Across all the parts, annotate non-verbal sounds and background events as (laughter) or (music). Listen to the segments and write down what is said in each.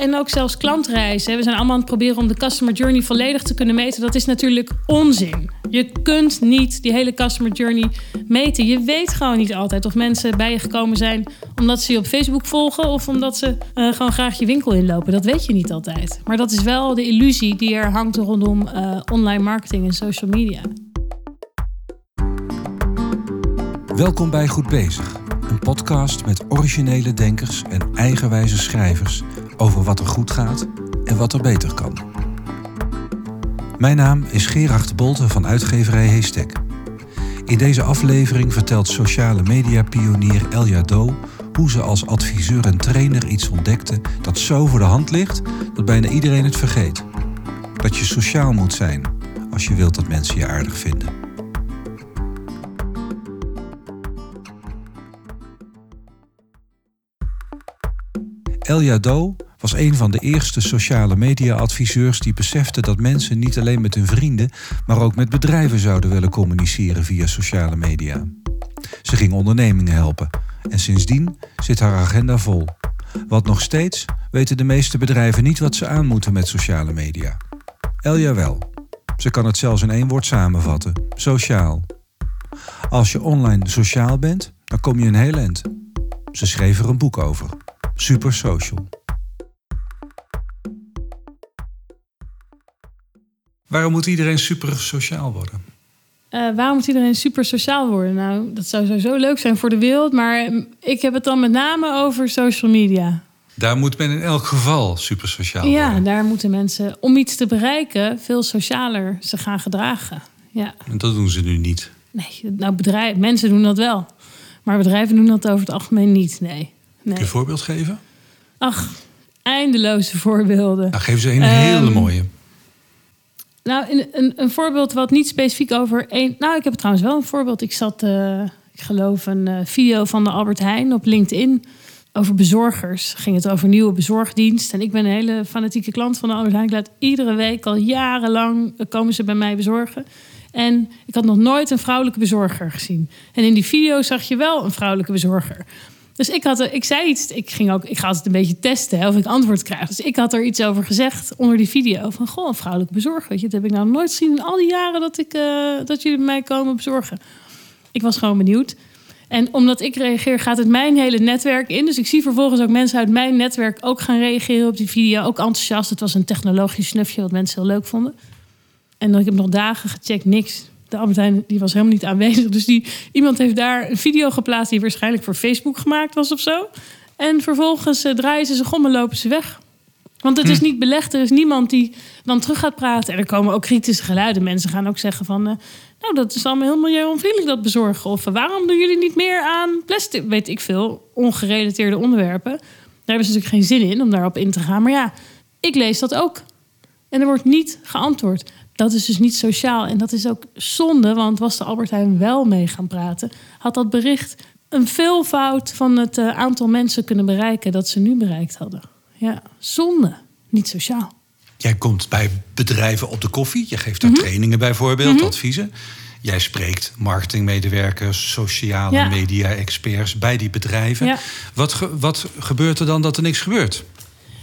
en ook zelfs klantreizen. We zijn allemaal aan het proberen om de customer journey volledig te kunnen meten. Dat is natuurlijk onzin. Je kunt niet die hele customer journey meten. Je weet gewoon niet altijd of mensen bij je gekomen zijn omdat ze je op Facebook volgen of omdat ze uh, gewoon graag je winkel inlopen. Dat weet je niet altijd. Maar dat is wel de illusie die er hangt rondom uh, online marketing en social media. Welkom bij Goed Bezig, een podcast met originele denkers en eigenwijze schrijvers over wat er goed gaat en wat er beter kan. Mijn naam is Gerard Bolte van uitgeverij Heestek. In deze aflevering vertelt sociale media pionier Elja Do hoe ze als adviseur en trainer iets ontdekte dat zo voor de hand ligt dat bijna iedereen het vergeet. Dat je sociaal moet zijn als je wilt dat mensen je aardig vinden. Elja Do was een van de eerste sociale media-adviseurs die besefte dat mensen niet alleen met hun vrienden, maar ook met bedrijven zouden willen communiceren via sociale media. Ze ging ondernemingen helpen en sindsdien zit haar agenda vol. Want nog steeds weten de meeste bedrijven niet wat ze aan moeten met sociale media. Elja wel. Ze kan het zelfs in één woord samenvatten: sociaal. Als je online sociaal bent, dan kom je een heel eind. Ze schreef er een boek over. Super Social. Waarom moet iedereen super sociaal worden? Uh, waarom moet iedereen super sociaal worden? Nou, dat zou sowieso leuk zijn voor de wereld, maar ik heb het dan met name over social media. Daar moet men in elk geval super sociaal worden. Ja, daar moeten mensen om iets te bereiken veel socialer ze gaan gedragen. Ja. En dat doen ze nu niet. Nee, nou bedrijven, mensen doen dat wel. Maar bedrijven doen dat over het algemeen niet. Nee. nee. Kun je een voorbeeld geven? Ach, eindeloze voorbeelden. Nou, geef ze een hele ehm, mooie. Nou, een, een, voorbeeld wat niet specifiek over één. Nou, ik heb trouwens wel een voorbeeld. Ik zat, uh, ik geloof, een uh, video van de Albert Heijn op LinkedIn over bezorgers. Ging het over nieuwe bezorgdienst. En ik ben een hele fanatieke klant van de Albert Heijn. Ik laat iedere week al jarenlang eh, komen ze bij mij bezorgen. En ik had nog nooit een vrouwelijke bezorger gezien. En in die video zag je wel een vrouwelijke bezorger. Dus ik, had, ik zei iets, ik, ging ook, ik ga het een beetje testen hè, of ik antwoord krijg. Dus ik had er iets over gezegd onder die video. Van, goh, een vrouwelijke bezorger. Weet je, dat heb ik nou nooit gezien in al die jaren dat, ik, uh, dat jullie mij komen bezorgen. Ik was gewoon benieuwd. En omdat ik reageer, gaat het mijn hele netwerk in. Dus ik zie vervolgens ook mensen uit mijn netwerk ook gaan reageren op die video. Ook enthousiast. Het was een technologisch snufje wat mensen heel leuk vonden. En dan ik heb nog dagen gecheckt, niks de Albert die was helemaal niet aanwezig. Dus die, iemand heeft daar een video geplaatst die waarschijnlijk voor Facebook gemaakt was of zo. En vervolgens uh, draaien ze zich om en lopen ze weg. Want het is hm. niet belegd. Er is niemand die dan terug gaat praten. En er komen ook kritische geluiden. Mensen gaan ook zeggen van... Uh, nou, dat is allemaal heel milieuonvriendelijk dat bezorgen. Of uh, waarom doen jullie niet meer aan plastic? Weet ik veel. Ongerelateerde onderwerpen. Daar hebben ze natuurlijk geen zin in om daarop in te gaan. Maar ja, ik lees dat ook. En er wordt niet geantwoord. Dat is dus niet sociaal. En dat is ook zonde, want was de Albert Heijn wel mee gaan praten, had dat bericht een veelvoud van het eh, aantal mensen kunnen bereiken dat ze nu bereikt hadden. Ja, zonde. Niet sociaal. Jij komt bij bedrijven op de koffie. Je geeft daar mhm. trainingen bijvoorbeeld, mm adviezen. Jij spreekt marketingmedewerkers, sociale media-experts bij die bedrijven. Wat, wat gebeurt er dan dat er niks gebeurt?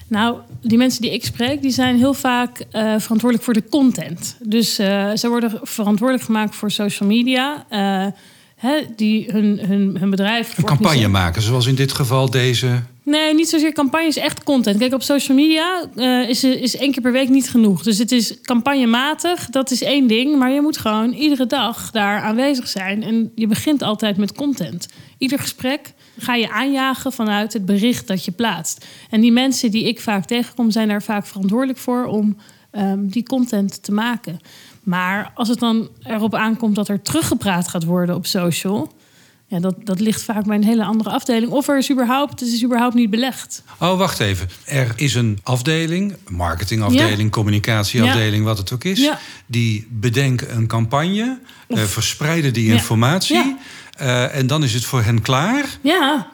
Nou, die mensen die ik spreek, die zijn heel vaak uh, verantwoordelijk voor de content. Dus uh, ze worden verantwoordelijk gemaakt voor social media. Uh, hè, die hun, hun, hun bedrijf. Een campagne maken, zoals in dit geval deze. Nee, niet zozeer campagnes, echt content. Kijk, op social media is, is één keer per week niet genoeg. Dus het is campagnematig, dat is één ding. Maar je moet gewoon iedere dag daar aanwezig zijn. En je begint altijd met content. Ieder gesprek ga je aanjagen vanuit het bericht dat je plaatst. En die mensen die ik vaak tegenkom, zijn daar vaak verantwoordelijk voor om um, die content te maken. Maar als het dan erop aankomt dat er teruggepraat gaat worden op social. Ja, dat, dat ligt vaak bij een hele andere afdeling. Of er is überhaupt, het is überhaupt niet belegd. Oh, wacht even. Er is een afdeling, marketingafdeling, communicatieafdeling, wat het ook is. Die bedenken een campagne, uh, verspreiden die informatie. Uh, en dan is het voor hen klaar. Ja.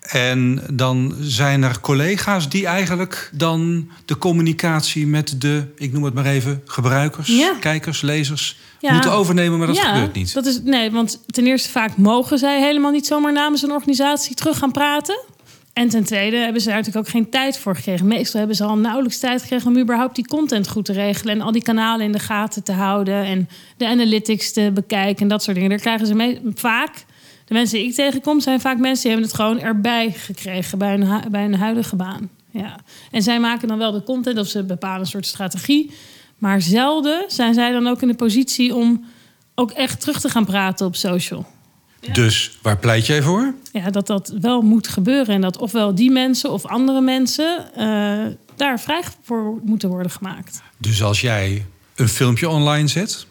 En dan zijn er collega's die eigenlijk dan de communicatie met de, ik noem het maar even, gebruikers, kijkers, lezers, moeten overnemen, maar dat gebeurt niet. Dat is, nee, want ten eerste vaak mogen zij helemaal niet zomaar namens een organisatie terug gaan praten. En ten tweede hebben ze daar natuurlijk ook geen tijd voor gekregen. Meestal hebben ze al nauwelijks tijd gekregen om überhaupt die content goed te regelen. En al die kanalen in de gaten te houden. En de analytics te bekijken en dat soort dingen. Daar krijgen ze mee, vaak, de mensen die ik tegenkom, zijn vaak mensen die hebben het gewoon erbij gekregen bij hun, bij hun huidige baan. Ja. En zij maken dan wel de content of ze bepalen een soort strategie. Maar zelden zijn zij dan ook in de positie om ook echt terug te gaan praten op social. Dus waar pleit jij voor? Ja, dat dat wel moet gebeuren. En dat ofwel die mensen of andere mensen uh, daar vrij voor moeten worden gemaakt. Dus als jij een filmpje online zet.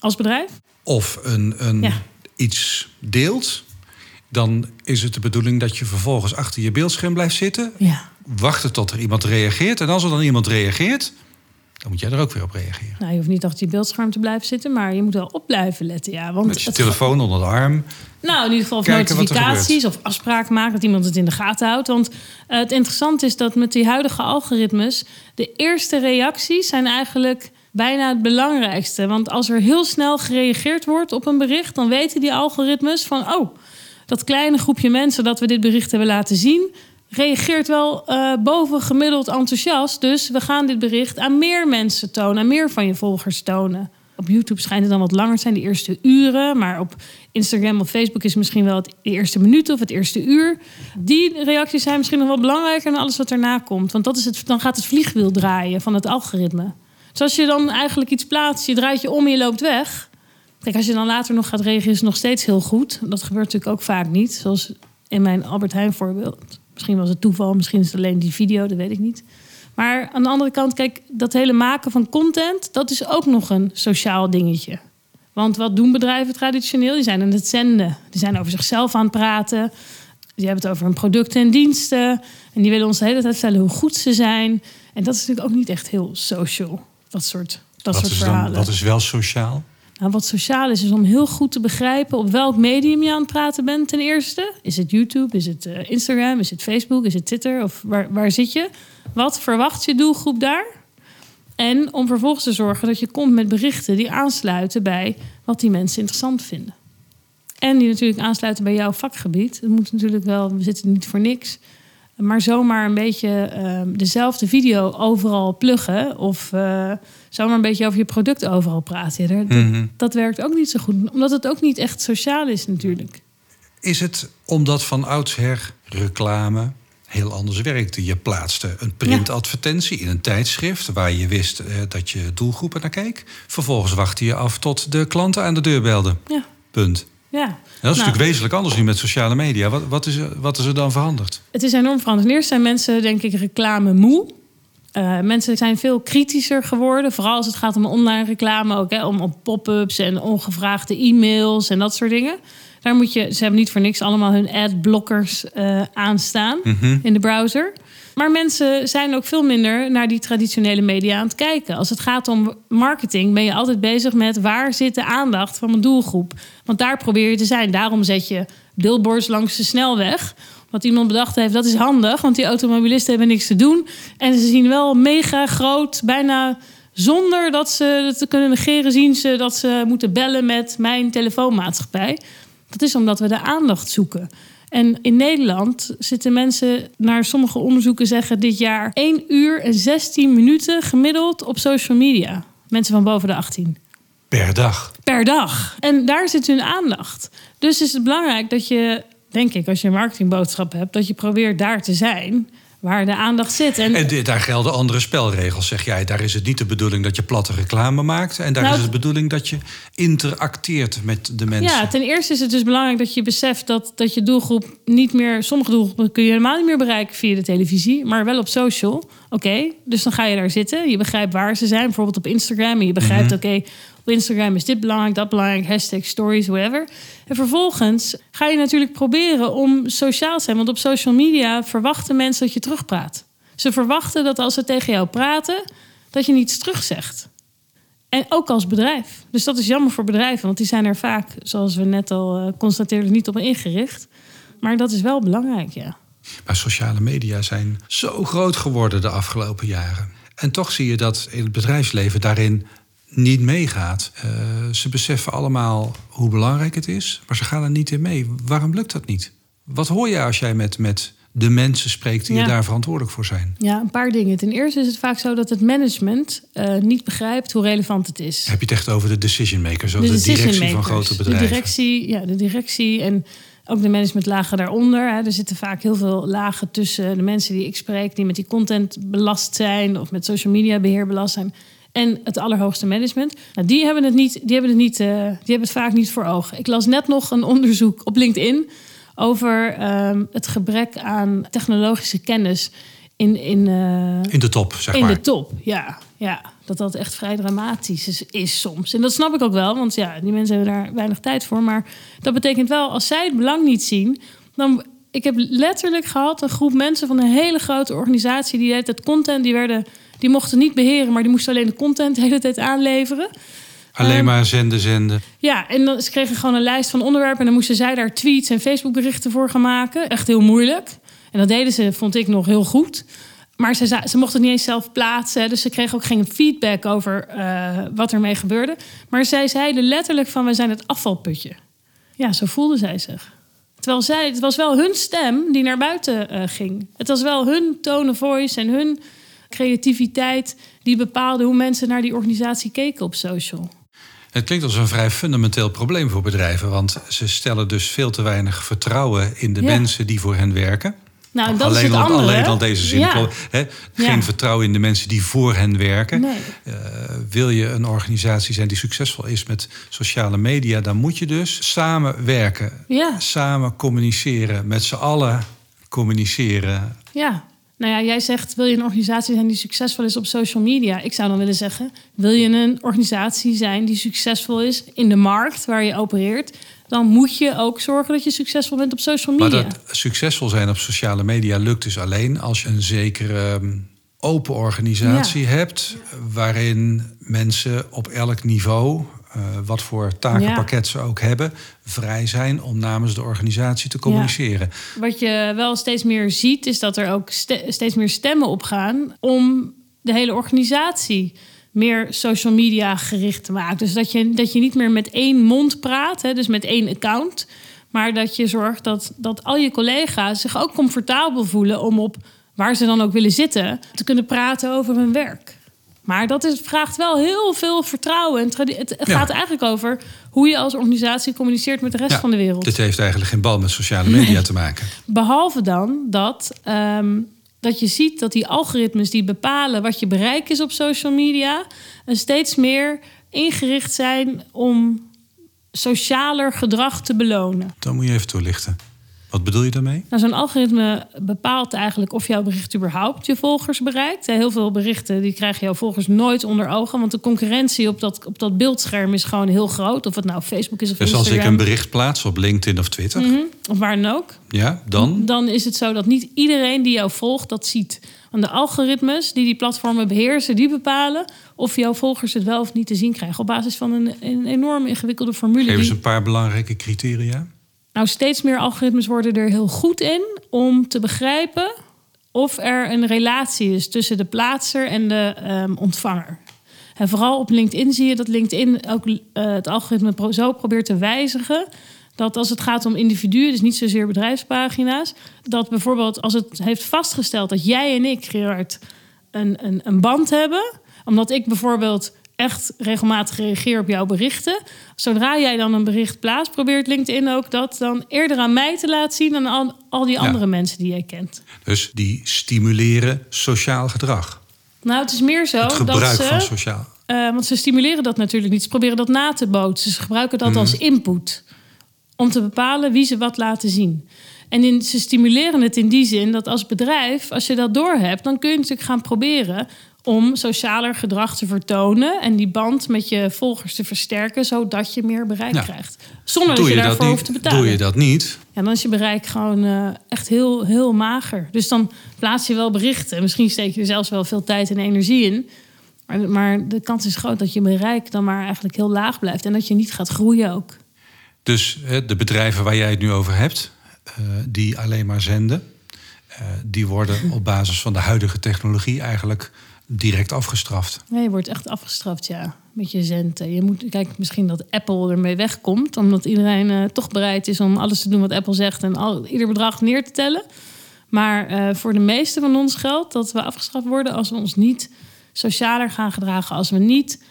Als bedrijf? Of een, een iets deelt. Dan is het de bedoeling dat je vervolgens achter je beeldscherm blijft zitten. Ja. Wachten tot er iemand reageert. En als er dan iemand reageert, dan moet jij er ook weer op reageren. Nou, je hoeft niet achter je beeldscherm te blijven zitten, maar je moet wel op blijven letten. Ja, want Met je telefoon onder de arm. Nou, in ieder geval of notificaties of afspraken maken dat iemand het in de gaten houdt. Want uh, het interessante is dat met die huidige algoritmes, de eerste reacties zijn eigenlijk bijna het belangrijkste. Want als er heel snel gereageerd wordt op een bericht, dan weten die algoritmes van, oh, dat kleine groepje mensen dat we dit bericht hebben laten zien, reageert wel uh, boven gemiddeld enthousiast. Dus we gaan dit bericht aan meer mensen tonen, aan meer van je volgers tonen. Op YouTube schijnt het dan wat langer zijn, de eerste uren. Maar op Instagram of Facebook is misschien wel het eerste minuut of het eerste uur. Die reacties zijn misschien nog wel belangrijker dan alles wat erna komt. Want dat is het, dan gaat het vliegwiel draaien van het algoritme. Dus als je dan eigenlijk iets plaatst, je draait je om en je loopt weg. Kijk, als je dan later nog gaat reageren, is het nog steeds heel goed. Dat gebeurt natuurlijk ook vaak niet. Zoals in mijn Albert Heijn voorbeeld. Misschien was het toeval, misschien is het alleen die video, dat weet ik niet. Maar aan de andere kant, kijk, dat hele maken van content, dat is ook nog een sociaal dingetje. Want wat doen bedrijven traditioneel? Die zijn aan het zenden. Die zijn over zichzelf aan het praten. Die hebben het over hun producten en diensten. En die willen ons de hele tijd vertellen hoe goed ze zijn. En dat is natuurlijk ook niet echt heel social. Dat soort, dat wat soort is verhalen. Dan, wat is wel sociaal? Nou, wat sociaal is, is om heel goed te begrijpen op welk medium je aan het praten bent. Ten eerste, is het YouTube, is het uh, Instagram, is het Facebook, is het Twitter of waar, waar zit je? Wat verwacht je doelgroep daar? En om vervolgens te zorgen dat je komt met berichten die aansluiten bij wat die mensen interessant vinden. En die natuurlijk aansluiten bij jouw vakgebied. Het moet natuurlijk wel, we zitten niet voor niks. Maar zomaar een beetje uh, dezelfde video overal pluggen. Of uh, zomaar een beetje over je product overal praten. Dat, mm -hmm. dat werkt ook niet zo goed. Omdat het ook niet echt sociaal is natuurlijk. Is het omdat van oudsher reclame heel anders werkte? Je plaatste een printadvertentie in een tijdschrift... waar je wist uh, dat je doelgroepen naar keek. Vervolgens wachtte je af tot de klanten aan de deur belden. Ja. Punt. Ja. Dat is nou, natuurlijk wezenlijk anders nu met sociale media. Wat, wat, is er, wat is er dan veranderd? Het is enorm veranderd. Eerst zijn mensen, denk ik, reclame moe. Uh, mensen zijn veel kritischer geworden. Vooral als het gaat om online reclame. Ook hè, om, om pop-ups en ongevraagde e-mails en dat soort dingen. Daar moet je, ze hebben niet voor niks allemaal hun adblockers uh, aanstaan mm -hmm. in de browser. Maar mensen zijn ook veel minder naar die traditionele media aan het kijken. Als het gaat om marketing, ben je altijd bezig met waar zit de aandacht van mijn doelgroep. Want daar probeer je te zijn. Daarom zet je billboards langs de snelweg. Wat iemand bedacht heeft, dat is handig, want die automobilisten hebben niks te doen. En ze zien wel mega groot, bijna zonder dat ze het te kunnen negeren, zien ze dat ze moeten bellen met mijn telefoonmaatschappij. Dat is omdat we de aandacht zoeken. En in Nederland zitten mensen, naar sommige onderzoeken zeggen dit jaar 1 uur en 16 minuten gemiddeld op social media. Mensen van boven de 18. Per dag. Per dag. En daar zit hun aandacht. Dus is het belangrijk dat je, denk ik, als je een marketingboodschap hebt, dat je probeert daar te zijn waar de aandacht zit. En, en daar gelden andere spelregels, zeg jij. Daar is het niet de bedoeling dat je platte reclame maakt. En daar nou, is het de bedoeling dat je interacteert met de mensen. Ja, ten eerste is het dus belangrijk dat je beseft dat, dat je doelgroep niet meer... Sommige doelgroepen kun je helemaal niet meer bereiken via de televisie, maar wel op social. Oké, okay, dus dan ga je daar zitten. Je begrijpt waar ze zijn, bijvoorbeeld op Instagram. En je begrijpt, mm -hmm. oké, okay, op Instagram is dit belangrijk, dat belangrijk, hashtag stories, whatever. En vervolgens ga je natuurlijk proberen om sociaal te zijn. Want op social media verwachten mensen dat je terugpraat. Ze verwachten dat als ze tegen jou praten, dat je niets terugzegt. En ook als bedrijf. Dus dat is jammer voor bedrijven, want die zijn er vaak, zoals we net al uh, constateerden, niet op ingericht. Maar dat is wel belangrijk, ja. Maar sociale media zijn zo groot geworden de afgelopen jaren. En toch zie je dat in het bedrijfsleven daarin niet meegaat. Uh, ze beseffen allemaal hoe belangrijk het is, maar ze gaan er niet in mee. Waarom lukt dat niet? Wat hoor je als jij met, met de mensen spreekt die Ja. er daar verantwoordelijk voor zijn. Ja, een paar dingen. Ten eerste is het vaak zo dat het management eh, niet begrijpt hoe relevant het is. Heb je het echt over de decision makers, over de, decision directie van grote bedrijven? De directie, ja, de directie en ook de managementlagen daaronder. Hè. Er zitten vaak heel veel lagen tussen de mensen die ik spreek, die met die content belast zijn of met social media beheer belast zijn. En het allerhoogste management. Nou, die hebben het niet, die hebben het niet, eh, die hebben het vaak niet voor ogen. Ik las net nog een onderzoek op LinkedIn over ehm, het gebrek aan technologische kennis in, in, eh, In de top, zeg in maar. de top, ja. ja. Dat dat echt vrij dramatisch is, is soms. En dat snap ik ook wel, want ja, die mensen hebben daar weinig tijd voor. Maar dat betekent wel, als zij het belang niet zien... dan... Ik heb letterlijk gehad een groep mensen van een hele grote organisatie... die het content, die, werden, die mochten niet beheren... maar die moesten alleen de content de hele tijd aanleveren. Alleen Ehm, maar zenden, zenden. Ja, en dan, ze kregen gewoon een lijst van onderwerpen... en dan moesten zij daar tweets en Facebookberichten voor gaan maken. Echt heel moeilijk. En dat deden ze, vond ik, nog heel goed. Maar ze, ze mochten het niet eens zelf plaatsen. Dus ze kregen ook geen feedback over eh, wat ermee gebeurde. Maar zij zeiden letterlijk van... we zijn het afvalputje. Ja, zo voelden zij zich. Terwijl zij, het was wel hun stem die naar buiten eh, ging. Het was wel hun tone of voice en hun creativiteit... die bepaalde hoe mensen naar die organisatie keken op social. Het klinkt als een vrij fundamenteel probleem voor bedrijven. Want ze stellen dus veel te weinig vertrouwen in de Ja. mensen die voor hen werken. Nou, dat alleen, is het al, andere. alleen al deze zin. Ja. Geen Ja. vertrouwen in de mensen die voor hen werken. Nee. Eh, wil je een organisatie zijn die succesvol is met sociale media, dan moet je dus samenwerken. Ja. Samen communiceren, met z'n allen communiceren. Ja, nou ja, jij zegt wil je een organisatie zijn die succesvol is op social media? Ik zou dan willen zeggen, wil je een organisatie zijn die succesvol is in de markt waar je opereert? Dan moet je ook zorgen dat je succesvol bent op social Maar media. dat succesvol zijn op sociale media lukt dus alleen als je een zekere ehm, open organisatie hebt. Waarin mensen op elk niveau, wat voor takenpakket ze ook hebben, vrij zijn om namens de organisatie te communiceren. Wat je wel steeds meer ziet, is dat er ook ste- steeds meer stemmen opgaan om de hele organisatie meer social media gericht te maken. Dus dat je, dat je niet meer met één mond praat, hè, dus met één account. Maar dat je zorgt dat, dat al je collega's zich ook comfortabel voelen om op waar ze dan ook willen zitten, te kunnen praten over hun werk. Maar dat is, vraagt wel heel veel vertrouwen. Het Ja. gaat eigenlijk over hoe je als organisatie communiceert met de rest Ja, van de wereld. Dit heeft eigenlijk geen bal met sociale media te maken. Behalve dan dat, ehm, dat je ziet dat die algoritmes die bepalen wat je bereik is op social media, en steeds meer ingericht zijn om socialer gedrag te belonen. Dan moet je even toelichten. Wat bedoel je daarmee? Nou, zo'n algoritme bepaalt eigenlijk of jouw bericht überhaupt je volgers bereikt. Heel veel berichten die krijgen jouw volgers nooit onder ogen, want de concurrentie op dat, op dat beeldscherm is gewoon heel groot. Of het nou Facebook is of Dus als Instagram, ik een bericht plaats op LinkedIn of Twitter, Mhm, of waar dan ook. ja, dan dan is het zo dat niet iedereen die jou volgt dat ziet. Want de algoritmes die die platformen beheersen, die bepalen of jouw volgers het wel of niet te zien krijgen. Op basis van een, een enorm ingewikkelde formule. ze Die, een paar belangrijke criteria. Nou, steeds meer algoritmes worden er heel goed in om te begrijpen of er een relatie is tussen de plaatser en de ehm, ontvanger. En vooral op LinkedIn zie je dat LinkedIn ook eh, het algoritme zo probeert te wijzigen. Dat als het gaat om individuen, dus niet zozeer bedrijfspagina's, dat bijvoorbeeld als het heeft vastgesteld dat jij en ik, Gerard, een, een, een band hebben, omdat ik bijvoorbeeld echt regelmatig reageer op jouw berichten. Zodra jij dan een bericht plaatst, probeert LinkedIn ook dat dan eerder aan mij te laten zien dan al, al die Ja. andere mensen die jij kent. Dus die stimuleren sociaal gedrag. Nou, het is meer zo Het dat gebruik ze... van sociaal. Eh, want ze stimuleren dat natuurlijk niet. Ze proberen dat na te bootsen. Ze gebruiken dat als input. Om te bepalen wie ze wat laten zien. En in, ze stimuleren het in die zin dat als bedrijf, als je dat doorhebt, dan kun je natuurlijk gaan proberen om socialer gedrag te vertonen en die band met je volgers te versterken, zodat je meer bereik Ja. krijgt. Zonder Doe dat je daarvoor hoeft te betalen. Doe je dat niet? Ja, dan is je bereik gewoon eh, echt heel, heel mager. Dus dan plaats je wel berichten. Misschien steek je er zelfs wel veel tijd en energie in. Maar, maar de kans is groot dat je bereik dan maar eigenlijk heel laag blijft. En dat je niet gaat groeien ook. Dus de bedrijven waar jij het nu over hebt, eh, die alleen maar zenden, eh, die worden op basis van de huidige technologie eigenlijk direct afgestraft. Nee, je wordt echt afgestraft, ja. Met je zenden. Je moet, kijk, misschien dat Apple ermee wegkomt. Omdat iedereen eh, toch bereid is om alles te doen wat Apple zegt. En al, ieder bedrag neer te tellen. Maar eh, voor de meeste van ons geldt dat we afgestraft worden als we ons niet socialer gaan gedragen. Als we niet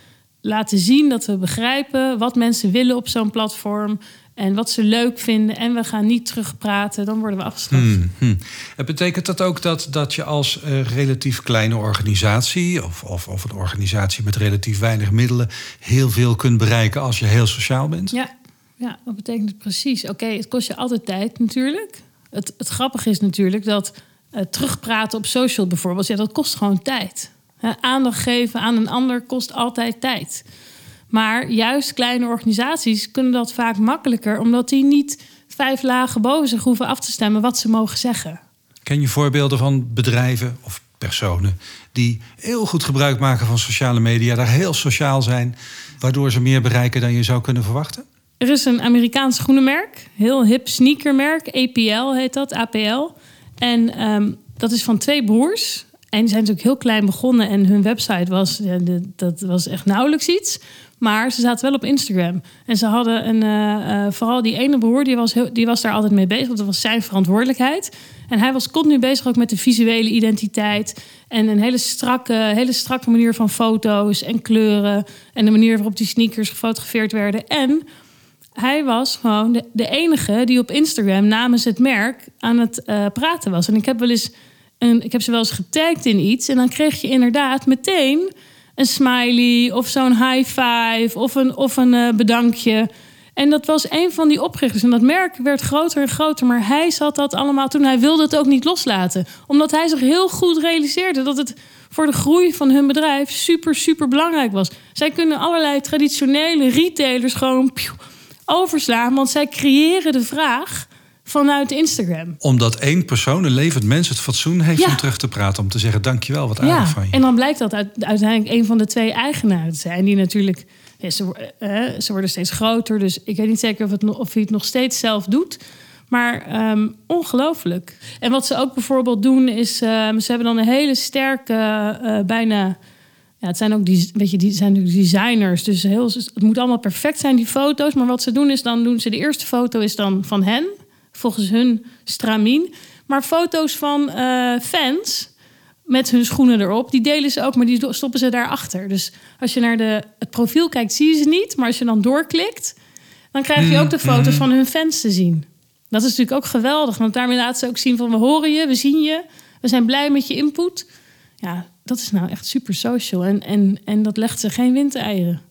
laten zien dat we begrijpen wat mensen willen op zo'n platform. En wat ze leuk vinden. En we gaan niet terugpraten. Dan worden we afgestraft. Hmm, hmm. Het betekent dat ook dat, dat je als uh, relatief kleine organisatie. Of, of, of een organisatie met relatief weinig middelen. heel veel kunt bereiken als je heel sociaal bent? Ja, ja dat betekent het precies. Oké, het kost je altijd tijd natuurlijk. Het, het grappige is natuurlijk dat uh, terugpraten op social bijvoorbeeld. Ja, dat kost gewoon tijd. aandacht geven aan een ander kost altijd tijd. Maar juist kleine organisaties kunnen dat vaak makkelijker, omdat die niet vijf lagen boven zich hoeven af te stemmen wat ze mogen zeggen. Ken je voorbeelden van bedrijven of personen die heel goed gebruik maken van sociale media, daar heel sociaal zijn, waardoor ze meer bereiken dan je zou kunnen verwachten? Er is een Amerikaans schoenenmerk, heel hip sneakermerk, APL heet dat, APL. En um, dat is van twee broers. En die zijn natuurlijk heel klein begonnen en hun website was, ja, dat was echt nauwelijks iets. Maar ze zaten wel op Instagram. En ze hadden een, uh, uh, vooral die ene broer, die was, die was daar altijd mee bezig. Want dat was zijn verantwoordelijkheid. En hij was continu bezig ook met de visuele identiteit. En een hele strakke, hele strakke manier van foto's en kleuren. En de manier waarop die sneakers gefotografeerd werden. En hij was gewoon de, enige die op Instagram namens het merk aan het uh, praten was. En ik heb wel eens. Een, ik heb ze wel eens getagd in iets. En dan kreeg je inderdaad meteen een smiley of zo'n high five of een, of een uh, bedankje. En dat was een van die oprichters. En dat merk werd groter en groter. Maar hij zat dat allemaal toen. Hij wilde het ook niet loslaten. Omdat hij zich heel goed realiseerde dat het voor de groei van hun bedrijf super, super belangrijk was. Zij kunnen allerlei traditionele retailers gewoon overslaan. Want zij creëren de vraag vanuit Instagram. Omdat één persoon, een levend mens, het fatsoen heeft om terug te praten. Om te zeggen, dankjewel, wat aardig van je. En dan blijkt dat uiteindelijk een van de twee eigenaren te zijn. Die natuurlijk, ja, ze, ze, worden steeds groter. Dus ik weet niet zeker of, het, of hij het nog steeds zelf doet. Maar um, ongelooflijk. En wat ze ook bijvoorbeeld doen is... Um, ze hebben dan een hele sterke, uh, bijna... Ja, het zijn ook die, weet je, die zijn designers. Dus heel, het moet allemaal perfect zijn, die foto's. Maar wat ze doen is dan doen ze... De eerste foto is dan van hen volgens hun stramien. Maar foto's van uh, fans met hun schoenen erop, die delen ze ook, maar die stoppen ze daarachter. Dus als je naar de, het profiel kijkt, zie je ze niet. Maar als je dan doorklikt, dan krijg je ook de foto's van hun fans te zien. Dat is natuurlijk ook geweldig, want daarmee laten ze ook zien van we horen je, we zien je, we zijn blij met je input. Ja, dat is nou echt super social en, en, en dat legt ze geen windeieren.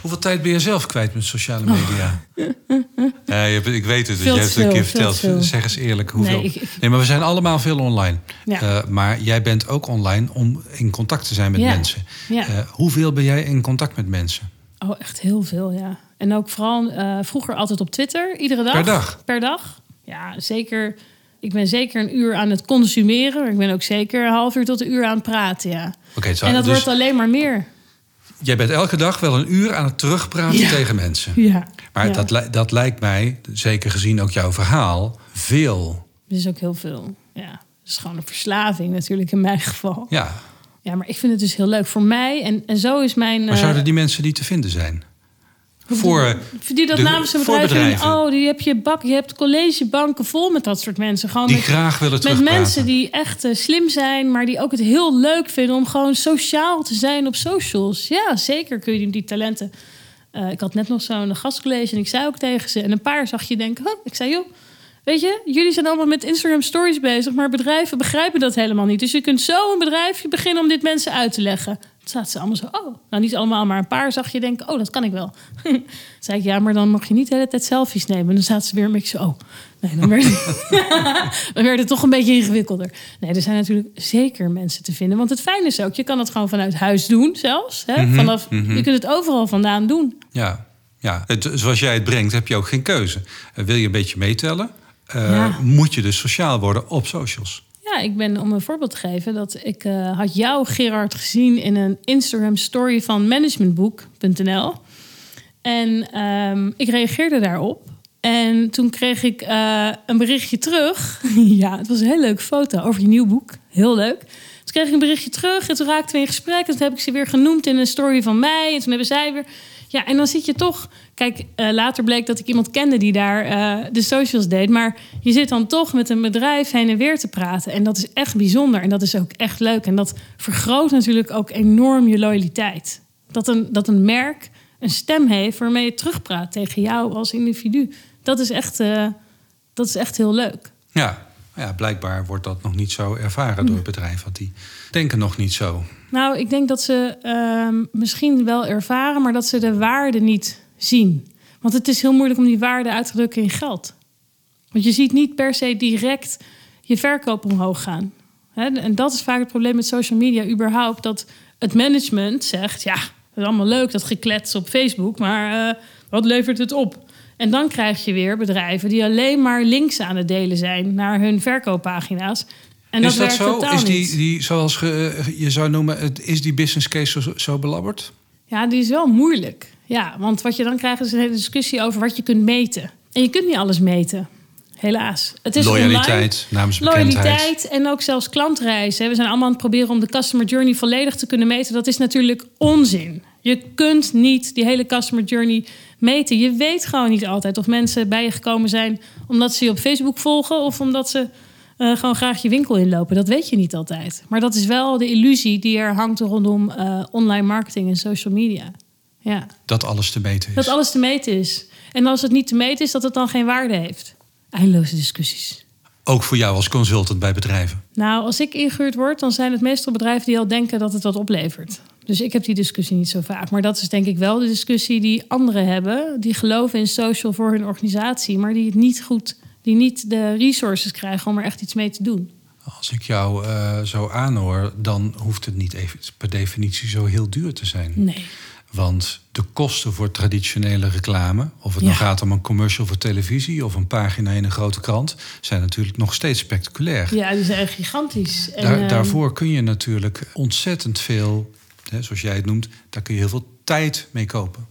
Hoeveel tijd ben je zelf kwijt met sociale media? (laughs) ja, ik weet het, veel je hebt het een keer verteld. Zeg eens eerlijk, hoeveel? Nee, nee, maar we zijn allemaal veel online. Ja. Uh, maar jij bent ook online om in contact te zijn met ja. mensen. Ja. Uh, hoeveel ben jij in contact met mensen? Oh, echt heel veel, ja. En ook vooral uh, vroeger altijd op Twitter, iedere dag. Per dag? Per dag. Ja, zeker. Ik ben zeker een uur aan het consumeren. Ik ben ook zeker een half uur tot een uur aan het praten, ja. Okay, en dat dus... wordt alleen maar meer. Jij bent elke dag wel een uur aan het terugpraten tegen mensen. Ja. Maar ja. Dat, dat lijkt mij, zeker gezien ook jouw verhaal, veel. Dat is ook heel veel. Ja. Het is gewoon een verslaving natuurlijk in mijn geval. Ja. Ja, maar ik vind het dus heel leuk voor mij. En, en zo is mijn... Maar zouden die mensen niet te vinden zijn? Voor die dat namens een bedrijf oh, die heb je bak, je hebt collegebanken vol met dat soort mensen. Gewoon die met, graag willen Met mensen die echt uh, slim zijn, maar die ook het heel leuk vinden om gewoon sociaal te zijn op socials. Ja, zeker kun je die, die talenten. Uh, ik had net nog zo'n gastcollege en ik zei ook tegen ze. En een paar zag je denken, oh, ik zei joh. Weet je, jullie zijn allemaal met Instagram stories bezig, maar bedrijven begrijpen dat helemaal niet. Dus je kunt zo een bedrijfje beginnen om dit mensen uit te leggen zaten ze allemaal zo, oh, nou niet allemaal, maar een paar zag je denken, oh, dat kan ik wel. (laughs) zei ik, ja, maar dan mag je niet de hele tijd selfies nemen. En dan zaten ze weer een beetje zo, oh, nee, dan werd, (laughs) dan werd het toch een beetje ingewikkelder. Nee, er zijn natuurlijk zeker mensen te vinden. Want het fijne is ook, je kan het gewoon vanuit huis doen zelfs. Hè? Mm -hmm, Vanaf, mm -hmm. Je kunt het overal vandaan doen. Ja, ja. Het, zoals jij het brengt, heb je ook geen keuze. Uh, wil je een beetje meetellen, uh, ja. moet je dus sociaal worden op socials. Ja, ik ben om een voorbeeld te geven dat ik uh, had jou, Gerard, gezien in een Instagram story van managementboek.nl. En um, ik reageerde daarop. En toen kreeg ik uh, een berichtje terug. (laughs) ja, het was een hele leuke foto over je nieuw boek. Heel leuk. Toen kreeg ik een berichtje terug en toen raakten we in gesprek. En toen heb ik ze weer genoemd in een story van mij. En toen hebben zij weer... Ja, en dan zit je toch. Kijk, uh, later bleek dat ik iemand kende die daar uh, de socials deed. Maar je zit dan toch met een bedrijf heen en weer te praten. En dat is echt bijzonder. En dat is ook echt leuk. En dat vergroot natuurlijk ook enorm je loyaliteit. Dat een, dat een merk een stem heeft waarmee je terugpraat tegen jou als individu. Dat is echt, uh, dat is echt heel leuk. Ja, ja, blijkbaar wordt dat nog niet zo ervaren door het bedrijf. Want die denken nog niet zo. Nou, ik denk dat ze uh, misschien wel ervaren, maar dat ze de waarde niet zien. Want het is heel moeilijk om die waarde uit te drukken in geld. Want je ziet niet per se direct je verkoop omhoog gaan. En dat is vaak het probleem met social media überhaupt. Dat het management zegt, ja, het is allemaal leuk dat geklets op Facebook, maar uh, wat levert het op? En dan krijg je weer bedrijven die alleen maar links aan het delen zijn naar hun verkooppagina's. En is dat, zo? Is die, die, zoals je zou noemen, is die business case zo, zo belabberd? Ja, die is wel moeilijk. Ja, want wat je dan krijgt is een hele discussie over wat je kunt meten. En je kunt niet alles meten. Helaas. Het is Loyaliteit, namens Loyaliteit en ook zelfs klantreizen. We zijn allemaal aan het proberen om de customer journey volledig te kunnen meten. Dat is natuurlijk onzin. Je kunt niet die hele customer journey meten. Je weet gewoon niet altijd of mensen bij je gekomen zijn omdat ze je op Facebook volgen of omdat ze uh, gewoon graag je winkel inlopen. Dat weet je niet altijd. Maar dat is wel de illusie die er hangt rondom uh, online marketing en social media. Ja. Dat alles te meten is. Dat alles te meten is. En als het niet te meten is, dat het dan geen waarde heeft. Eindeloze discussies. Ook voor jou als consultant bij bedrijven? Nou, als ik ingehuurd word, dan zijn het meestal bedrijven die al denken dat het wat oplevert. Dus ik heb die discussie niet zo vaak. Maar dat is denk ik wel de discussie die anderen hebben. Die geloven in social voor hun organisatie, maar die het niet goed, die niet de resources krijgen om er echt iets mee te doen. Als ik jou uh, zo aanhoor, dan hoeft het niet even per definitie zo heel duur te zijn. Nee. Want de kosten voor traditionele reclame, of het ja. nou gaat om een commercial voor televisie of een pagina in een grote krant, zijn natuurlijk nog steeds spectaculair. Ja, die zijn gigantisch. En, Daar, ehm, daarvoor kun je natuurlijk ontzettend veel, hè, zoals jij het noemt, daar kun je heel veel tijd mee kopen.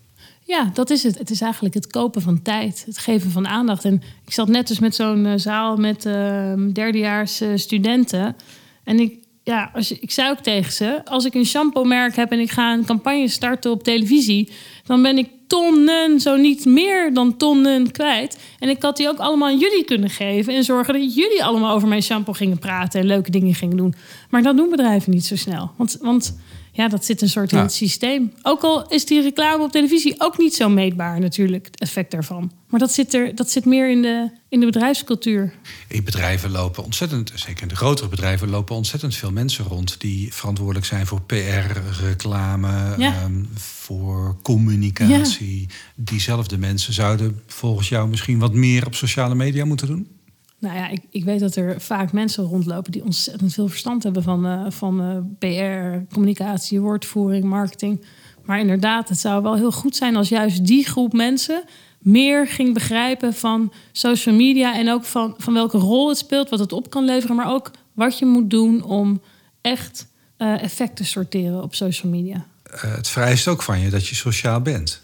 Ja, dat is het. Het is eigenlijk het kopen van tijd, het geven van aandacht. En ik zat net dus met zo'n uh, zaal met uh, derdejaars uh, studenten. En ik, ja, als ik zei ook tegen ze: als ik een shampoo-merk heb en ik ga een campagne starten op televisie, dan ben ik tonnen, zo niet meer dan tonnen kwijt. En ik had die ook allemaal aan jullie kunnen geven en zorgen dat jullie allemaal over mijn shampoo gingen praten en leuke dingen gingen doen. Maar dat doen bedrijven niet zo snel. Want, want ja, dat zit een soort in het systeem. Ook al is die reclame op televisie ook niet zo meetbaar, natuurlijk, het effect daarvan. Maar dat zit, er, dat zit meer in de, in de bedrijfscultuur. In bedrijven lopen ontzettend, zeker in de grotere bedrijven, lopen ontzettend veel mensen rond die verantwoordelijk zijn voor PR, reclame, ehm, voor communicatie. Diezelfde mensen zouden volgens jou misschien wat meer op sociale media moeten doen? Nou ja, ik, ik weet dat er vaak mensen rondlopen die ontzettend veel verstand hebben van, uh, van uh, PR, communicatie, woordvoering, marketing. Maar inderdaad, het zou wel heel goed zijn als juist die groep mensen meer ging begrijpen van social media en ook van, van welke rol het speelt, wat het op kan leveren, maar ook wat je moet doen om echt uh, effect te sorteren op social media. het vereist ook van je dat je sociaal bent.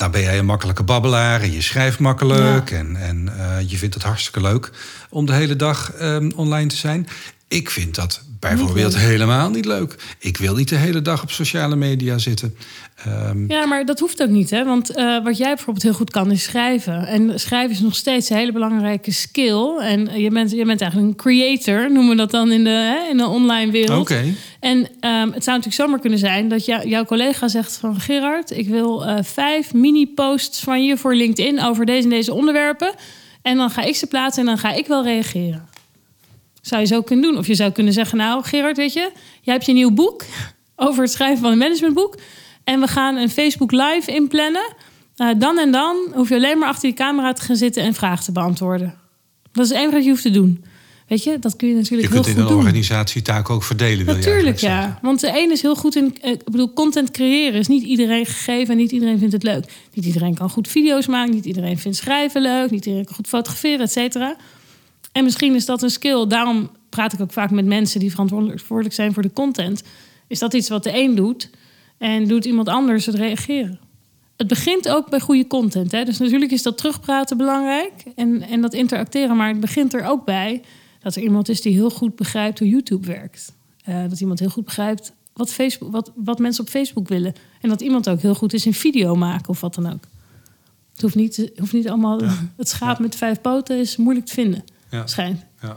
Nou ben jij een makkelijke babbelaar en je schrijft makkelijk en, en uh, je vindt het hartstikke leuk om de hele dag um, online te zijn. Ik vind dat bijvoorbeeld helemaal niet leuk. Ik wil niet de hele dag op sociale media zitten. Um... Ja, maar dat hoeft ook niet, hè? Want uh, wat jij bijvoorbeeld heel goed kan, is schrijven. En schrijven is nog steeds een hele belangrijke skill. En je bent, je bent eigenlijk een creator, noemen we dat dan in de, hè, in de online wereld. Oké. Okay. En um, het zou natuurlijk zomaar kunnen zijn dat jou, jouw collega zegt van Gerard, ik wil uh, vijf mini-posts van je voor LinkedIn over deze en deze onderwerpen. En dan ga ik ze plaatsen en dan ga ik wel reageren. Zou je zo kunnen doen. Of je zou kunnen zeggen, nou Gerard, weet je, jij hebt je nieuw boek (laughs) over het schrijven van een managementboek. En we gaan een Facebook Live inplannen. Uh, dan en dan hoef je alleen maar achter die camera te gaan zitten en vragen te beantwoorden. Dat is het enige wat je hoeft te doen. Weet je, dat kun je natuurlijk je heel goed doen. Je kunt in een organisatie taken ook verdelen. Natuurlijk, ja. Want de een is heel goed in, eh, ik bedoel, content creëren is niet iedereen gegeven en niet iedereen vindt het leuk. Niet iedereen kan goed video's maken, niet iedereen vindt schrijven leuk, niet iedereen kan goed fotograferen, et cetera. En misschien is dat een skill. Daarom praat ik ook vaak met mensen die verantwoordelijk zijn voor de content. Is dat iets wat de een doet en doet iemand anders het reageren? Het begint ook bij goede content. Hè? Dus natuurlijk is dat terugpraten belangrijk en, en dat interacteren. Maar het begint er ook bij dat er iemand is die heel goed begrijpt hoe YouTube werkt. Uh, dat iemand heel goed begrijpt wat, Facebook, wat, wat mensen op Facebook willen. En dat iemand ook heel goed is in video maken of wat dan ook. Het hoeft niet, hoeft niet allemaal... Het schaap met vijf poten is moeilijk te vinden, Ja. schijnt. Ja.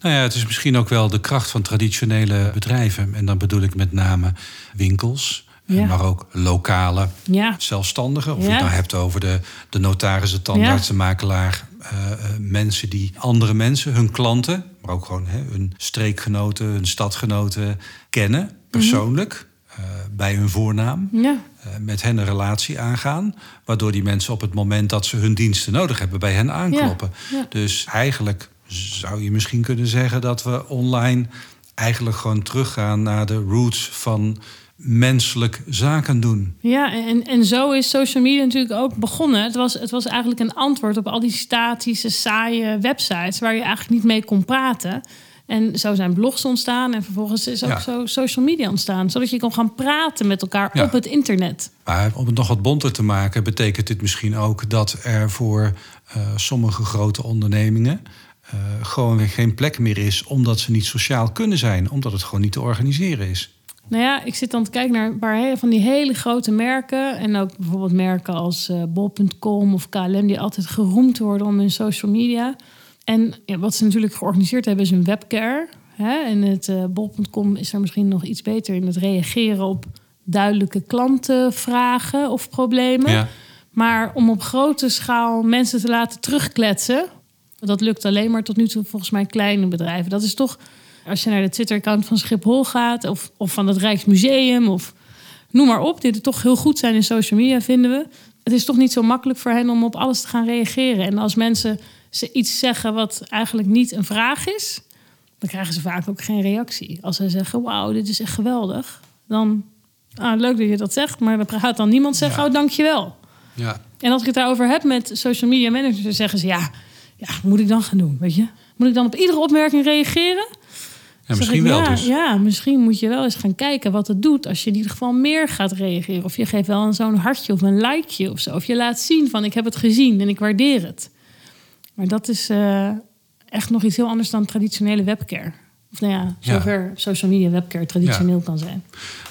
Nou ja, het is misschien ook wel de kracht van traditionele bedrijven. En dan bedoel ik met name winkels, Ja. maar ook lokale Ja, zelfstandigen. Of je het nou hebt over de, de notaris, de tandarts, de makelaar. eh, eh, mensen die andere mensen, hun klanten, maar ook gewoon hè, hun streekgenoten, hun stadgenoten kennen, persoonlijk. eh, bij hun voornaam. ja. met hen een relatie aangaan. Waardoor die mensen op het moment dat ze hun diensten nodig hebben, bij hen aankloppen. ja. Dus eigenlijk zou je misschien kunnen zeggen dat we online eigenlijk gewoon teruggaan naar de roots van menselijk zaken doen. Ja, en, en zo is social media natuurlijk ook begonnen. Het was, het was eigenlijk een antwoord op al die statische, saaie websites waar je eigenlijk niet mee kon praten. En zo zijn blogs ontstaan en vervolgens is ook Ja. zo social media ontstaan. Zodat je kon gaan praten met elkaar Ja. op het internet. Maar om het nog wat bonter te maken, betekent dit misschien ook dat er voor eh, sommige grote ondernemingen eh, gewoon weer geen plek meer is, omdat ze niet sociaal kunnen zijn, omdat het gewoon niet te organiseren is. Nou ja, ik zit dan te kijken naar waar he- van die hele grote merken. En ook bijvoorbeeld merken als eh, bol.com of KLM, die altijd geroemd worden om hun social media. En ja, wat ze natuurlijk georganiseerd hebben, is een webcare. Hè? En het eh, bol.com is er misschien nog iets beter in het reageren op duidelijke klantenvragen of problemen. Ja. Maar om op grote schaal mensen te laten terugkletsen, dat lukt alleen maar tot nu toe volgens mij kleine bedrijven. Dat is toch, als je naar de Twitter-account van Schiphol gaat of, of van het Rijksmuseum of noem maar op, die er toch heel goed zijn in social media, vinden we. Het is toch niet zo makkelijk voor hen om op alles te gaan reageren. En als mensen ze iets zeggen wat eigenlijk niet een vraag is, dan krijgen ze vaak ook geen reactie. Als zij zeggen, wauw, dit is echt geweldig, dan ah, leuk dat je dat zegt, maar dan gaat dan niemand zeggen, Ja. oh, dankjewel. Ja. En als ik het daarover heb met social media managers, dan zeggen ze ja, ja, moet ik dan gaan doen? Weet je? Moet ik dan op iedere opmerking reageren? Ja, misschien ik, wel ja, dus. Ja, misschien moet je wel eens gaan kijken wat het doet als je in ieder geval meer gaat reageren. Of je geeft wel een zo'n hartje of een likeje of zo. Of je laat zien van ik heb het gezien en ik waardeer het. Maar dat is eh, echt nog iets heel anders dan traditionele webcare. Of nou ja, Ja. zover social media webcare traditioneel kan zijn.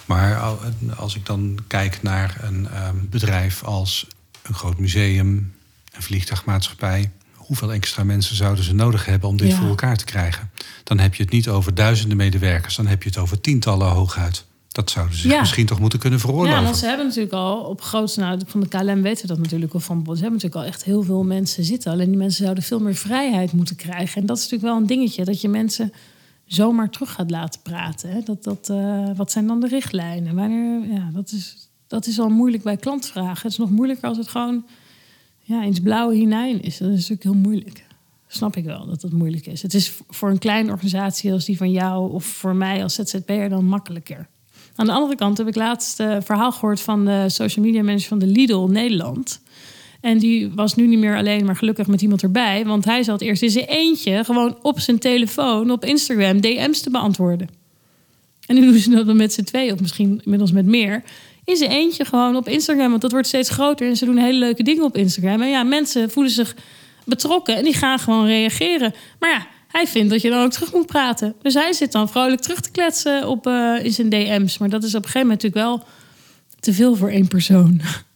Maar al- als ik dan kijk naar een ehm, bedrijf als een groot museum, een vliegtuigmaatschappij, hoeveel extra mensen zouden ze nodig hebben om dit Ja. voor elkaar te krijgen? Dan heb je het niet over duizenden medewerkers, dan heb je het over tientallen hooguit. Dat zouden ze Ja. misschien toch moeten kunnen Ja, veroorloven. want ze hebben natuurlijk al op grootste, nou, van de KLM weten we dat natuurlijk al van. Ze hebben natuurlijk al echt heel veel mensen zitten. Alleen die mensen zouden veel meer vrijheid moeten krijgen. En dat is natuurlijk wel een dingetje, dat je mensen zomaar terug gaat laten praten. Hè? Dat, dat, eh, wat zijn dan de richtlijnen? Wanneer, ja, dat, is, dat is al moeilijk bij klantvragen. Het is nog moeilijker als het gewoon ja, in het blauwe hinein is. Dat is natuurlijk heel moeilijk. Snap ik wel dat dat moeilijk is. Het is voor een kleine organisatie als die van jou of voor mij als ZZP'er dan makkelijker. Aan de andere kant heb ik laatst een verhaal gehoord van de social media manager van de Lidl Nederland. En die was nu niet meer alleen, maar gelukkig met iemand erbij. Want hij zat eerst in zijn eentje gewoon op zijn telefoon op Instagram DM's te beantwoorden. En nu doen ze dat dan met z'n twee, of misschien inmiddels met meer. In zijn eentje gewoon op Instagram, want dat wordt steeds groter. En ze doen hele leuke dingen op Instagram. En ja, mensen voelen zich betrokken en die gaan gewoon reageren. Maar ja, hij vindt dat je dan ook terug moet praten. Dus hij zit dan vrolijk terug te kletsen op, eh, in zijn DM's. Maar dat is op een gegeven moment natuurlijk wel te veel voor één persoon. (laughs)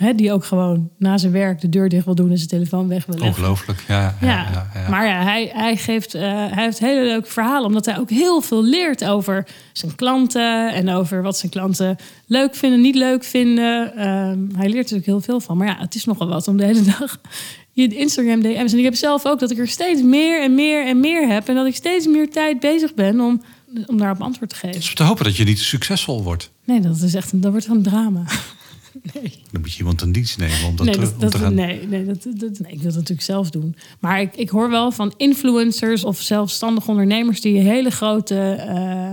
Hè, die ook gewoon na zijn werk de deur dicht wil doen en zijn telefoon weg wil leggen. Ongelooflijk, ja. ja, Ja, maar ja, hij, hij, geeft, eh, hij heeft hele leuke verhalen. Omdat hij ook heel veel leert over zijn klanten. En over wat zijn klanten leuk vinden, niet leuk vinden. Ehm, hij leert natuurlijk heel veel van. Maar ja, het is nogal wat om de hele dag je Instagram DM's. En ik heb zelf ook dat ik er steeds meer en meer en meer heb. En dat ik steeds meer tijd bezig ben om, om daarop antwoord te Het geven. is te hopen dat je niet succesvol wordt. Nee, dat is echt een, dat wordt een drama. (laughs) Nee. Dan moet je iemand een dienst nemen om dat, nee, dat, om dat, te gaan... nee, nee, dat, dat, nee, ik wil het natuurlijk zelf doen. Maar ik, ik hoor wel van influencers of zelfstandige ondernemers die hele grote, eh,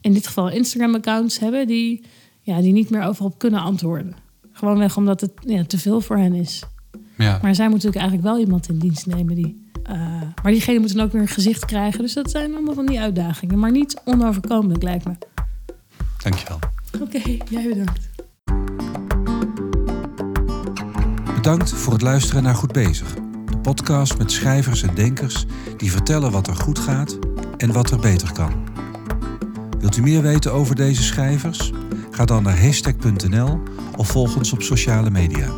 in dit geval Instagram-accounts hebben, die, ja, die niet meer overal op kunnen antwoorden. Gewoonweg omdat het ja, te veel voor hen is. Ja. Maar zij moeten natuurlijk eigenlijk wel iemand in dienst nemen die. eh, maar diegene moet dan ook weer een gezicht krijgen. Dus dat zijn allemaal van die uitdagingen. Maar niet onoverkomelijk, lijkt me. Dankjewel. Oké, jij bedankt. Bedankt voor het luisteren naar Goed Bezig. De podcast met schrijvers en denkers die vertellen wat er goed gaat en wat er beter kan. Wilt u meer weten over deze schrijvers? Ga dan naar hashtag.nl of volg ons op sociale media.